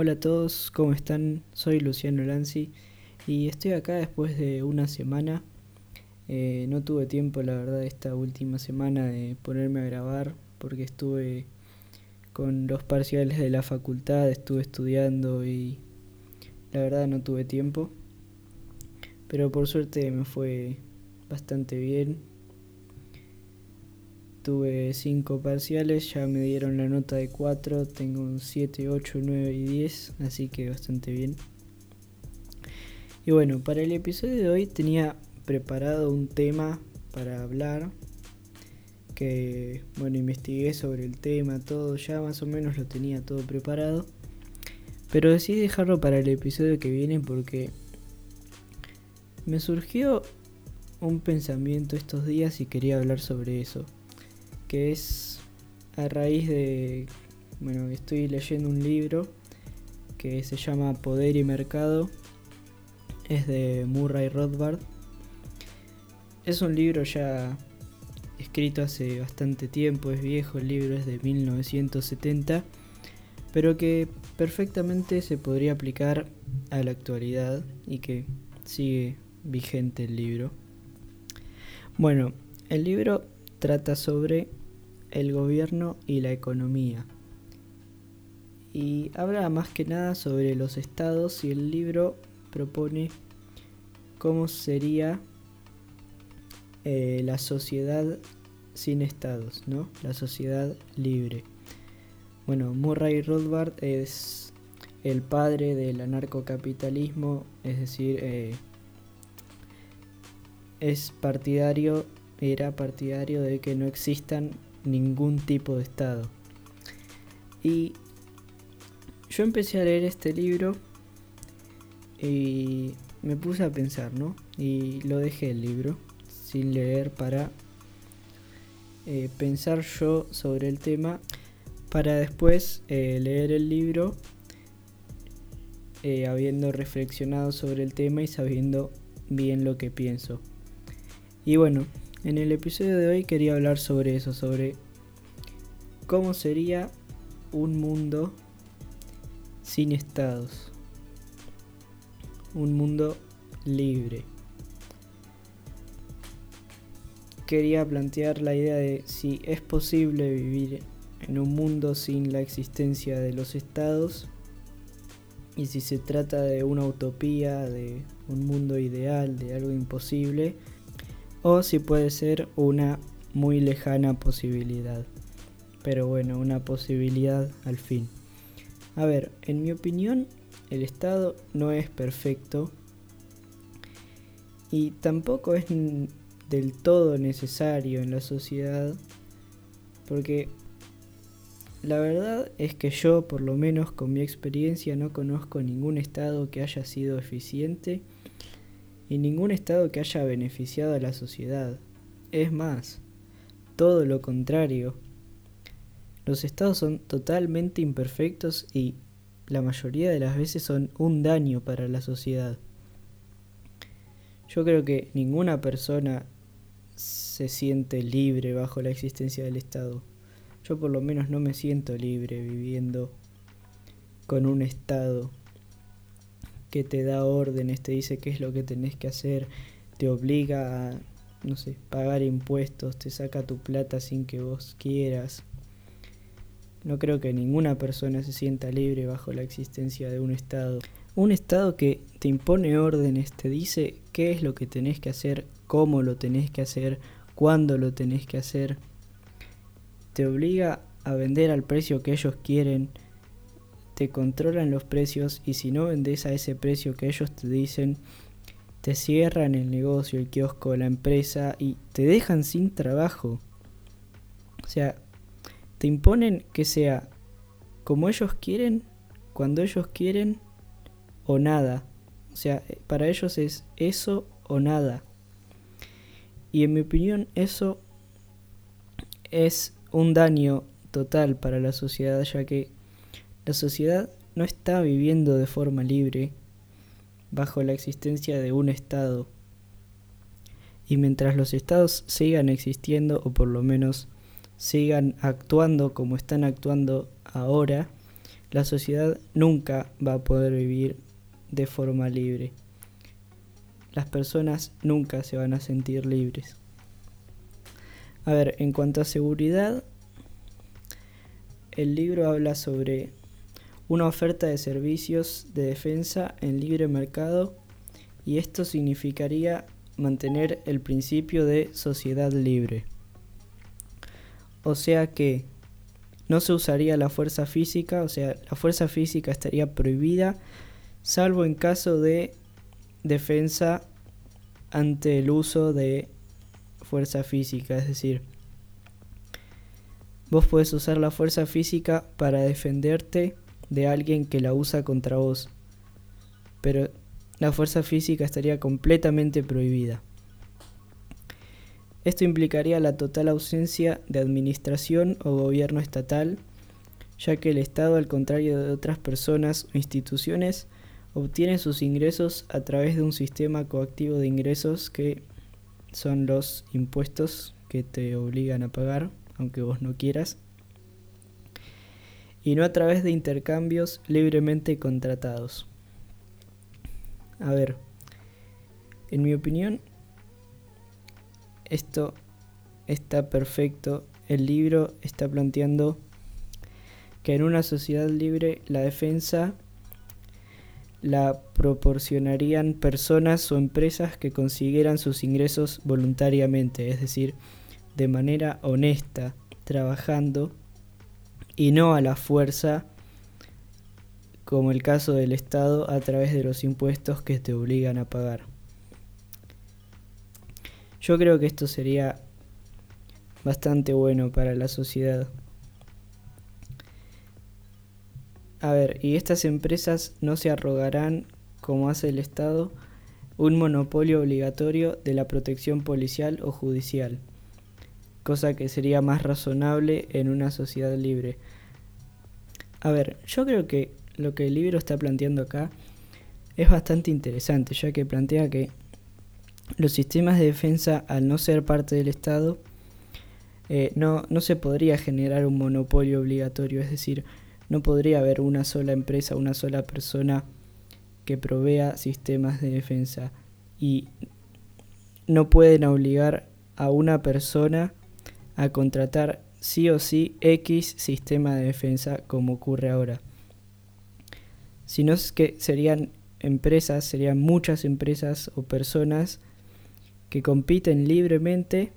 Hola a todos, ¿cómo están? Soy Luciano Lanzi y estoy acá después de una semana. Eh, no tuve tiempo, la verdad, esta última semana de ponerme a grabar porque estuve con los parciales de la facultad, estuve estudiando y la verdad no tuve tiempo. Pero por suerte me fue bastante bien, tuve 5 parciales, ya me dieron la nota de 4, tengo un 7, 8, 9 y 10, así que bastante bien. Y bueno, para el episodio de hoy tenía preparado un tema para hablar, que bueno, investigué sobre el tema, todo, ya más o menos lo tenía todo preparado. Pero decidí dejarlo para el episodio que viene porque me surgió un pensamiento estos días y quería hablar sobre eso que es a raíz de, bueno, estoy leyendo un libro que se llama Poder y Mercado, es de Murray Rothbard. Es un libro ya escrito hace bastante tiempo, es viejo, el libro es de 1970, pero que perfectamente se podría aplicar a la actualidad y que sigue vigente el libro. Bueno, el libro trata sobre el gobierno y la economía. Y habla más que nada sobre los estados y el libro propone cómo sería eh, la sociedad sin estados, ¿no? La sociedad libre. Bueno, Murray Rothbard es el padre del anarcocapitalismo, es decir, eh, es partidario, era partidario de que no existan ningún tipo de estado. Y yo empecé a leer este libro y me puse a pensar, ¿no? Y lo dejé el libro sin leer para eh, pensar yo sobre el tema, para después eh, leer el libro eh, habiendo reflexionado sobre el tema y sabiendo bien lo que pienso. Y bueno, en el episodio de hoy quería hablar sobre eso, sobre cómo sería un mundo sin estados. Un mundo libre. Quería plantear la idea de si es posible vivir en un mundo sin la existencia de los estados y si se trata de una utopía, de un mundo ideal, de algo imposible o si puede ser una muy lejana posibilidad. Pero bueno, una posibilidad al fin. A ver, en mi opinión, el Estado no es perfecto y tampoco es del todo necesario en la sociedad porque la verdad es que yo, por lo menos con mi experiencia, no conozco ningún Estado que haya sido eficiente y ningún Estado que haya beneficiado a la sociedad. Es más, todo lo contrario. Los Estados son totalmente imperfectos y la mayoría de las veces son un daño para la sociedad. Yo creo que ninguna persona se siente libre bajo la existencia del Estado. Yo por lo menos no me siento libre viviendo con un Estado que te da órdenes, te dice qué es lo que tenés que hacer, te obliga a, no sé, pagar impuestos, te saca tu plata sin que vos quieras. No creo que ninguna persona se sienta libre bajo la existencia de un Estado. Un Estado que te impone órdenes, te dice qué es lo que tenés que hacer, cómo lo tenés que hacer, cuándo lo tenés que hacer. Te obliga a vender al precio que ellos quieren, te controlan los precios y si no vendes a ese precio que ellos te dicen, te cierran el negocio, el kiosco, la empresa y te dejan sin trabajo. O sea, te imponen que sea como ellos quieren, cuando ellos quieren o nada. O sea, para ellos es eso o nada. Y en mi opinión eso es un daño total para la sociedad ya que la sociedad no está viviendo de forma libre bajo la existencia de un Estado. Y mientras los Estados sigan existiendo, o por lo menos sigan actuando como están actuando ahora, la sociedad nunca va a poder vivir de forma libre. Las personas nunca se van a sentir libres. A ver, en cuanto a seguridad, el libro habla sobre una oferta de servicios de defensa en libre mercado y esto significaría mantener el principio de sociedad libre. O sea que no se usaría la fuerza física, o sea, la fuerza física estaría prohibida, salvo en caso de defensa ante el uso de fuerza física, es decir, vos podés usar la fuerza física para defenderte de alguien que la usa contra vos, pero la fuerza física estaría completamente prohibida. Esto implicaría la total ausencia de administración o gobierno estatal, ya que el Estado, al contrario de otras personas o instituciones, obtiene sus ingresos a través de un sistema coactivo de ingresos que son los impuestos que te obligan a pagar, aunque vos no quieras, y no a través de intercambios libremente contratados. A ver, en mi opinión, esto está perfecto. El libro está planteando que en una sociedad libre la defensa la proporcionarían personas o empresas que consiguieran sus ingresos voluntariamente, es decir, de manera honesta, trabajando y no a la fuerza, como el caso del Estado, a través de los impuestos que te obligan a pagar. Yo creo que esto sería bastante bueno para la sociedad. A ver, y estas empresas no se arrogarán, como hace el Estado, un monopolio obligatorio de la protección policial o judicial, cosa que sería más razonable en una sociedad libre. A ver, yo creo que lo que el libro está planteando acá es bastante interesante, ya que plantea que los sistemas de defensa, al no ser parte del Estado, eh, no, no se podría generar un monopolio obligatorio, es decir, no podría haber una sola empresa, una sola persona que provea sistemas de defensa y no pueden obligar a una persona a contratar sí o sí X sistema de defensa como ocurre ahora. Sino es que serían empresas, serían muchas empresas o personas que compiten libremente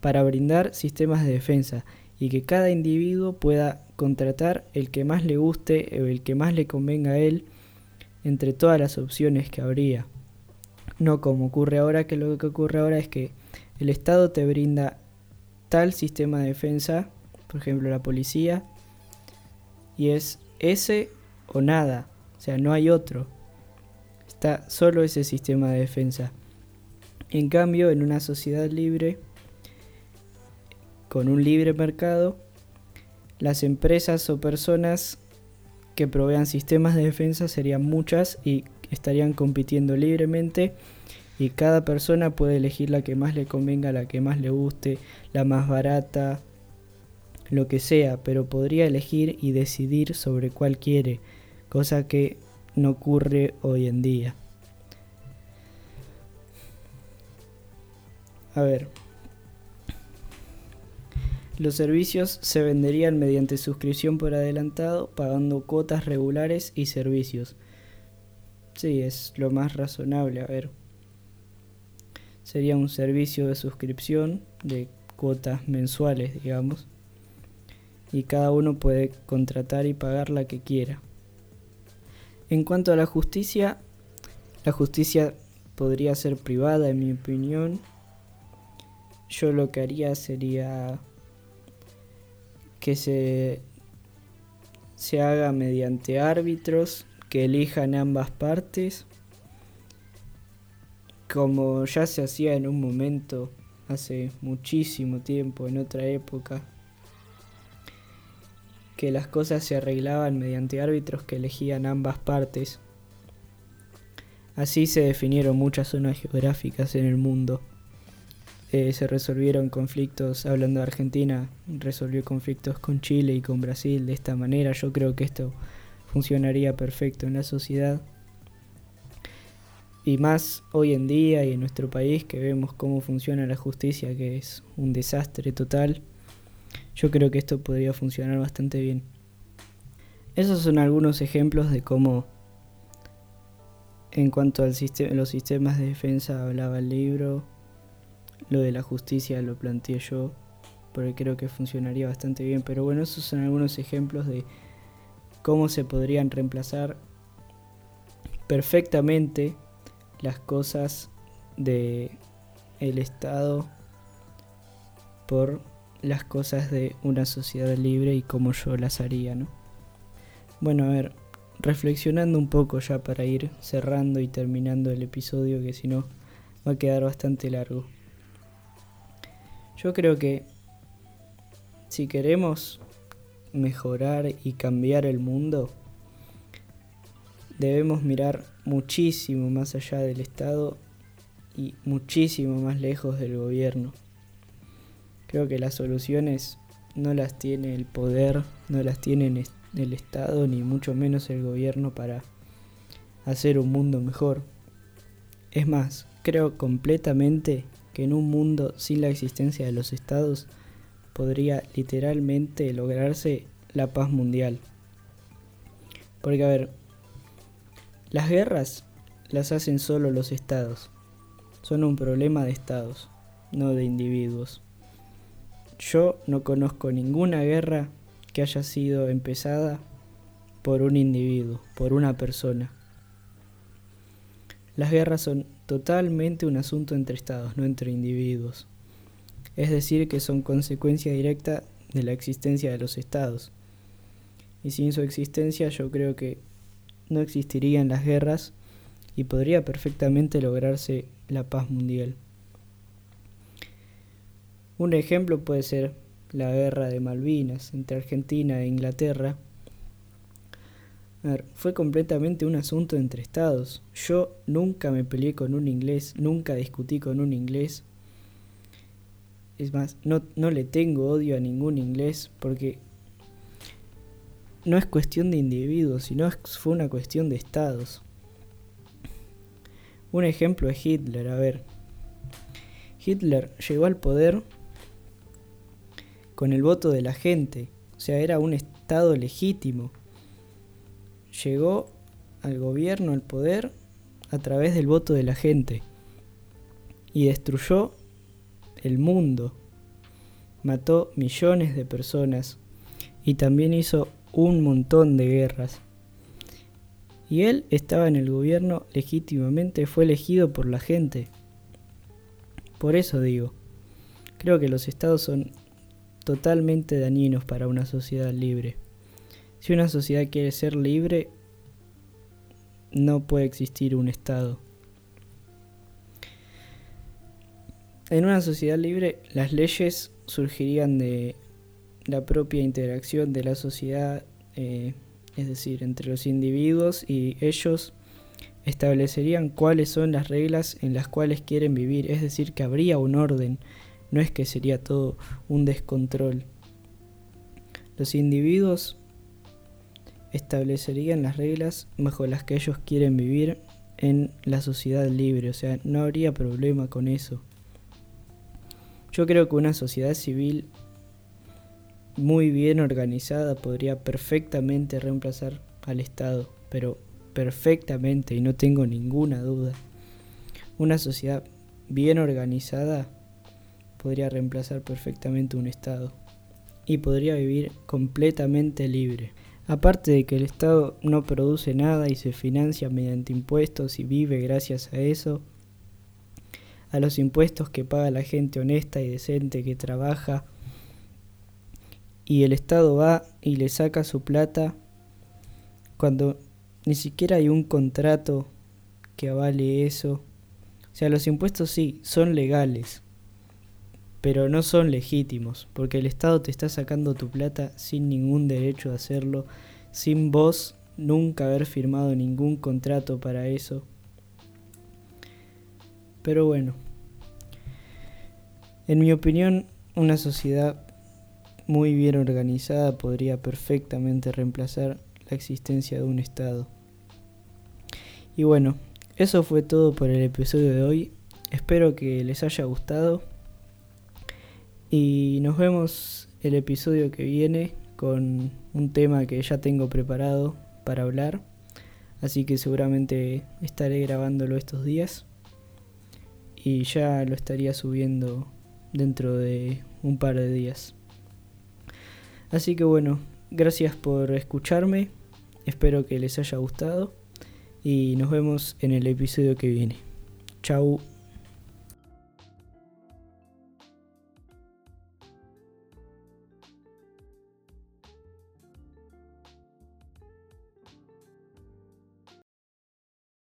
para brindar sistemas de defensa y que cada individuo pueda contratar el que más le guste o el que más le convenga a él entre todas las opciones que habría. No como ocurre ahora, que lo que ocurre ahora es que el Estado te brinda sistema de defensa, por ejemplo la policía, y es ese o nada, o sea, no hay otro. Está solo ese sistema de defensa. En cambio, en una sociedad libre, con un libre mercado, las empresas o personas que provean sistemas de defensa serían muchas y estarían compitiendo libremente y cada persona puede elegir la que más le convenga, la que más le guste, la más barata, lo que sea, pero podría elegir y decidir sobre cuál quiere, cosa que no ocurre hoy en día. A ver. Los servicios se venderían mediante suscripción por adelantado, pagando cuotas regulares y servicios. Sí, es lo más razonable. A ver. Sería un servicio de suscripción de cuotas mensuales, digamos. Y cada uno puede contratar y pagar la que quiera. En cuanto a la justicia, la justicia podría ser privada, en mi opinión, yo lo que haría sería que se, se haga mediante árbitros que elijan ambas partes, como ya se hacía en un momento, hace muchísimo tiempo, en otra época, que las cosas se arreglaban mediante árbitros que elegían ambas partes. Así se definieron muchas zonas geográficas en el mundo. eh, se resolvieron conflictos, hablando de Argentina, resolvió conflictos con Chile y con Brasil de esta manera. Yo creo que esto funcionaría perfecto en la sociedad. Y más hoy en día y en nuestro país que vemos cómo funciona la justicia, que es un desastre total, yo creo que esto podría funcionar bastante bien. Esos son algunos ejemplos de cómo en cuanto a los sistemas de defensa hablaba el libro, lo de la justicia lo planteé yo, porque creo que funcionaría bastante bien. Pero bueno, esos son algunos ejemplos de cómo se podrían reemplazar perfectamente las cosas de el Estado por las cosas de una sociedad libre y cómo yo las haría, ¿no? Bueno, a ver, reflexionando un poco ya para ir cerrando y terminando el episodio, que si no va a quedar bastante largo. Yo creo que si queremos mejorar y cambiar el mundo, debemos mirar muchísimo más allá del Estado y muchísimo más lejos del gobierno. Creo que las soluciones no las tiene el poder, no las tiene el Estado, ni mucho menos el gobierno para hacer un mundo mejor. Es más, creo completamente que en un mundo sin la existencia de los estados podría literalmente lograrse la paz mundial. Porque a ver, las guerras las hacen solo los estados. Son un problema de estados, no de individuos. Yo no conozco ninguna guerra que haya sido empezada por un individuo, por una persona. Las guerras son totalmente un asunto entre estados, no entre individuos. Es decir, que son consecuencia directa de la existencia de los estados. Y sin su existencia yo creo que no existirían las guerras y podría perfectamente lograrse la paz mundial. Un ejemplo puede ser la guerra de Malvinas entre Argentina e Inglaterra, fue completamente un asunto entre estados. Yo nunca me peleé con un inglés, nunca discutí con un inglés. Es más, no, no le tengo odio a ningún inglés porque no es cuestión de individuos, sino fue una cuestión de estados. Un ejemplo es Hitler, a ver. Hitler llegó al poder con el voto de la gente, o sea, era un estado legítimo llegó al gobierno, al poder, a través del voto de la gente y destruyó el mundo, mató millones de personas y también hizo un montón de guerras. Y él estaba en el gobierno legítimamente, fue elegido por la gente. Por eso digo, creo que los estados son totalmente dañinos para una sociedad libre. Si una sociedad quiere ser libre, no puede existir un Estado. En una sociedad libre, las leyes surgirían de la propia interacción de la sociedad, eh, es decir, entre los individuos y ellos establecerían cuáles son las reglas en las cuales quieren vivir, es decir, que habría un orden, no es que sería todo un descontrol. Los individuos establecerían las reglas bajo las que ellos quieren vivir en la sociedad libre, o sea, no habría problema con eso. Yo creo que una sociedad civil muy bien organizada podría perfectamente reemplazar al Estado, pero perfectamente y no tengo ninguna duda. Una sociedad bien organizada podría reemplazar perfectamente un Estado y podría vivir completamente libre. Aparte de que el Estado no produce nada y se financia mediante impuestos y vive gracias a eso, a los impuestos que paga la gente honesta y decente que trabaja, y el Estado va y le saca su plata cuando ni siquiera hay un contrato que avale eso. O sea, los impuestos sí, son legales, pero no son legítimos, porque el Estado te está sacando tu plata sin ningún derecho de hacerlo, sin vos nunca haber firmado ningún contrato para eso. Pero bueno, En mi opinión, una sociedad muy bien organizada podría perfectamente reemplazar la existencia de un Estado. Y bueno, eso fue todo por el episodio de hoy. Espero que les haya gustado. Y nos vemos el episodio que viene con un tema que ya tengo preparado para hablar. Así que seguramente estaré grabándolo estos días. Y ya lo estaría subiendo dentro de un par de días. Así que bueno, gracias por escucharme, espero que les haya gustado y nos vemos en el episodio que viene. Chau.